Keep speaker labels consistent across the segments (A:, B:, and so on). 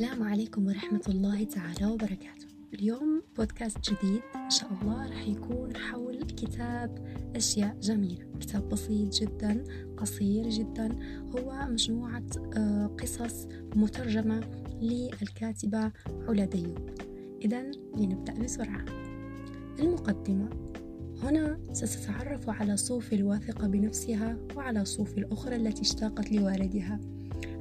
A: السلام عليكم ورحمة الله تعالى وبركاته. اليوم بودكاست جديد إن شاء الله راح يكون حول كتاب أشياء جميلة. كتاب بسيط جدا قصير جدا. هو مجموعة آه، قصص مترجمة للكاتبة علا ديوب. إذا لنبدأ بسرعة. المقدمة. هنا ستتعرف على صوفي الواثقة بنفسها وعلى صوفي الأخرى التي اشتاقت لوالدها.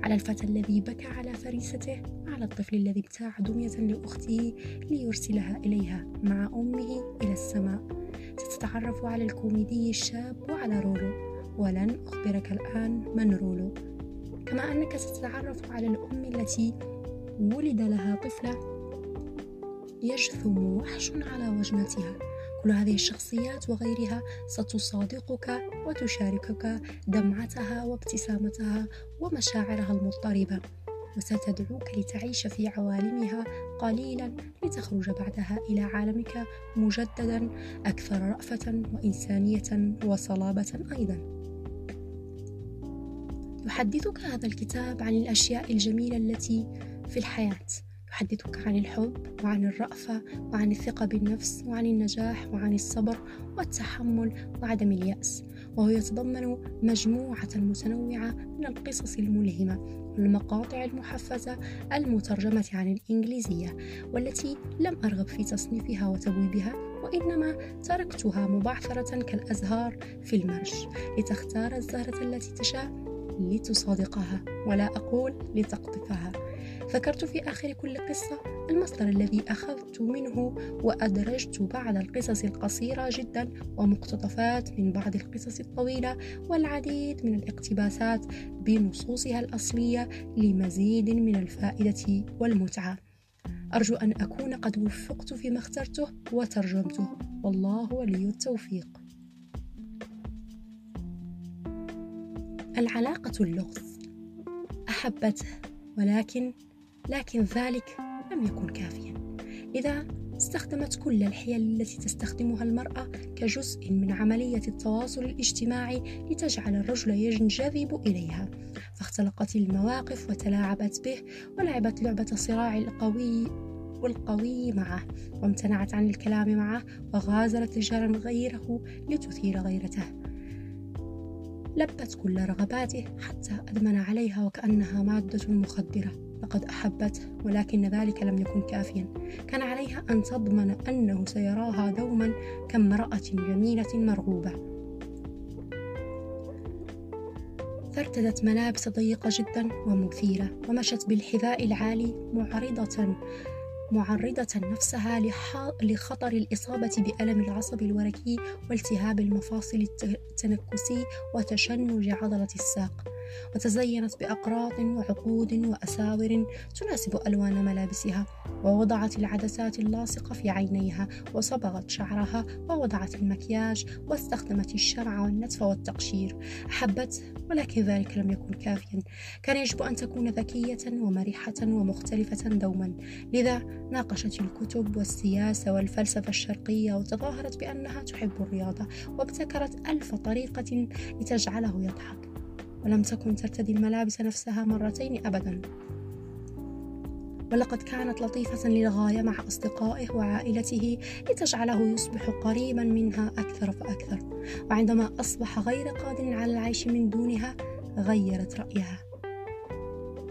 A: على الفتى الذي بكى على فريسته على الطفل الذي ابتاع دمية لأخته ليرسلها إليها مع أمه إلى السماء. ستتعرف على الكوميدي الشاب وعلى رولو ولن أخبرك الآن من رولو كما أنك ستتعرف على الأم التي ولد لها طفلة يجثم وحش على وجنتها. كل هذه الشخصيات وغيرها ستصادقك وتشاركك دمعتها وابتسامتها ومشاعرها المضطربة وستدعوك لتعيش في عوالمها قليلا لتخرج بعدها إلى عالمك مجددا أكثر رأفة وإنسانية وصلابة أيضا. يحدثك هذا الكتاب عن الأشياء الجميلة التي في الحياة. يحدثك عن الحب وعن الرأفة وعن الثقة بالنفس وعن النجاح وعن الصبر والتحمل وعدم اليأس. وهو يتضمن مجموعة متنوعة من القصص الملهمة والمقاطع المحفزة المترجمة عن الإنجليزية والتي لم أرغب في تصنيفها وتبويبها وإنما تركتها مبعثرة كالأزهار في المرج لتختار الزهرة التي تشاء لتصادقها ولا أقول لتقطفها. ذكرت في آخر كل قصة المصدر الذي أخذت منه وأدرجت بعض القصص القصيرة جدا ومقتطفات من بعض القصص الطويلة والعديد من الاقتباسات بنصوصها الأصلية لمزيد من الفائدة والمتعة. أرجو أن أكون قد وفقت فيما اخترته وترجمته. والله ولي التوفيق. العلاقة اللغز. أحبته ولكن لكن ذلك لم يكن كافيا. لذا استخدمت كل الحيل التي تستخدمها المرأة كجزء من عملية التواصل الاجتماعي لتجعل الرجل ينجذب إليها فاختلقت المواقف وتلاعبت به ولعبت لعبة صراع القوي والقوي معه وامتنعت عن الكلام معه وغازلت رجالا غيره لتثير غيرته. لبت كل رغباته حتى أدمن عليها وكأنها مادة مخدرة. لقد أحبته ولكن ذلك لم يكن كافيا. كان عليها أن تضمن أنه سيراها دوما كامرأة جميلة مرغوبة. فارتدت ملابس ضيقة جدا ومثيرة ومشت بالحذاء العالي معرضة معرضة نفسها لخطر الإصابة بألم العصب الوركي والتهاب المفاصل التنكسي وتشنج عضلة الساق. وتزينت بأقراط وعقود وأساور تناسب ألوان ملابسها ووضعت العدسات اللاصقة في عينيها وصبغت شعرها ووضعت المكياج واستخدمت الشمع والنتف والتقشير. أحبته ولكن ذلك لم يكن كافيا. كان يجب أن تكون ذكية ومرحة ومختلفة دوما. لذا ناقشت الكتب والسياسة والفلسفة الشرقية وتظاهرت بأنها تحب الرياضة وابتكرت ألف طريقة لتجعله يضحك. ولم تكن ترتدي الملابس نفسها مرتين أبدا. ولقد كانت لطيفة للغاية مع أصدقائه وعائلته لتجعله يصبح قريبا منها أكثر فأكثر. وعندما أصبح غير قادر على العيش من دونها غيرت رأيها.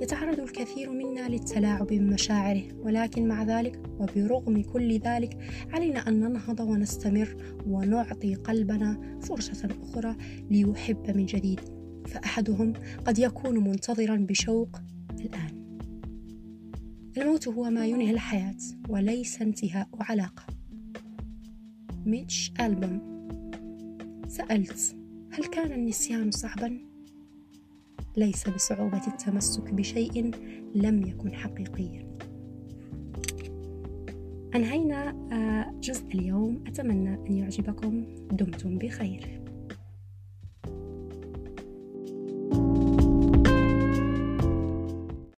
A: يتعرض الكثير منا للتلاعب بمشاعره ولكن مع ذلك وبرغم كل ذلك علينا أن ننهض ونستمر ونعطي قلبنا فرصة أخرى ليحب من جديد. فأحدهم قد يكون منتظرا بشوق الآن. الموت هو ما ينهي الحياة وليس انتهاء علاقة. ميتش ألبوم. سألت هل كان النسيان صعبا؟ ليس بصعوبة التمسك بشيء لم يكن حقيقيا. أنهينا آه، جزء اليوم. أتمنى أن يعجبكم. دمتم بخير.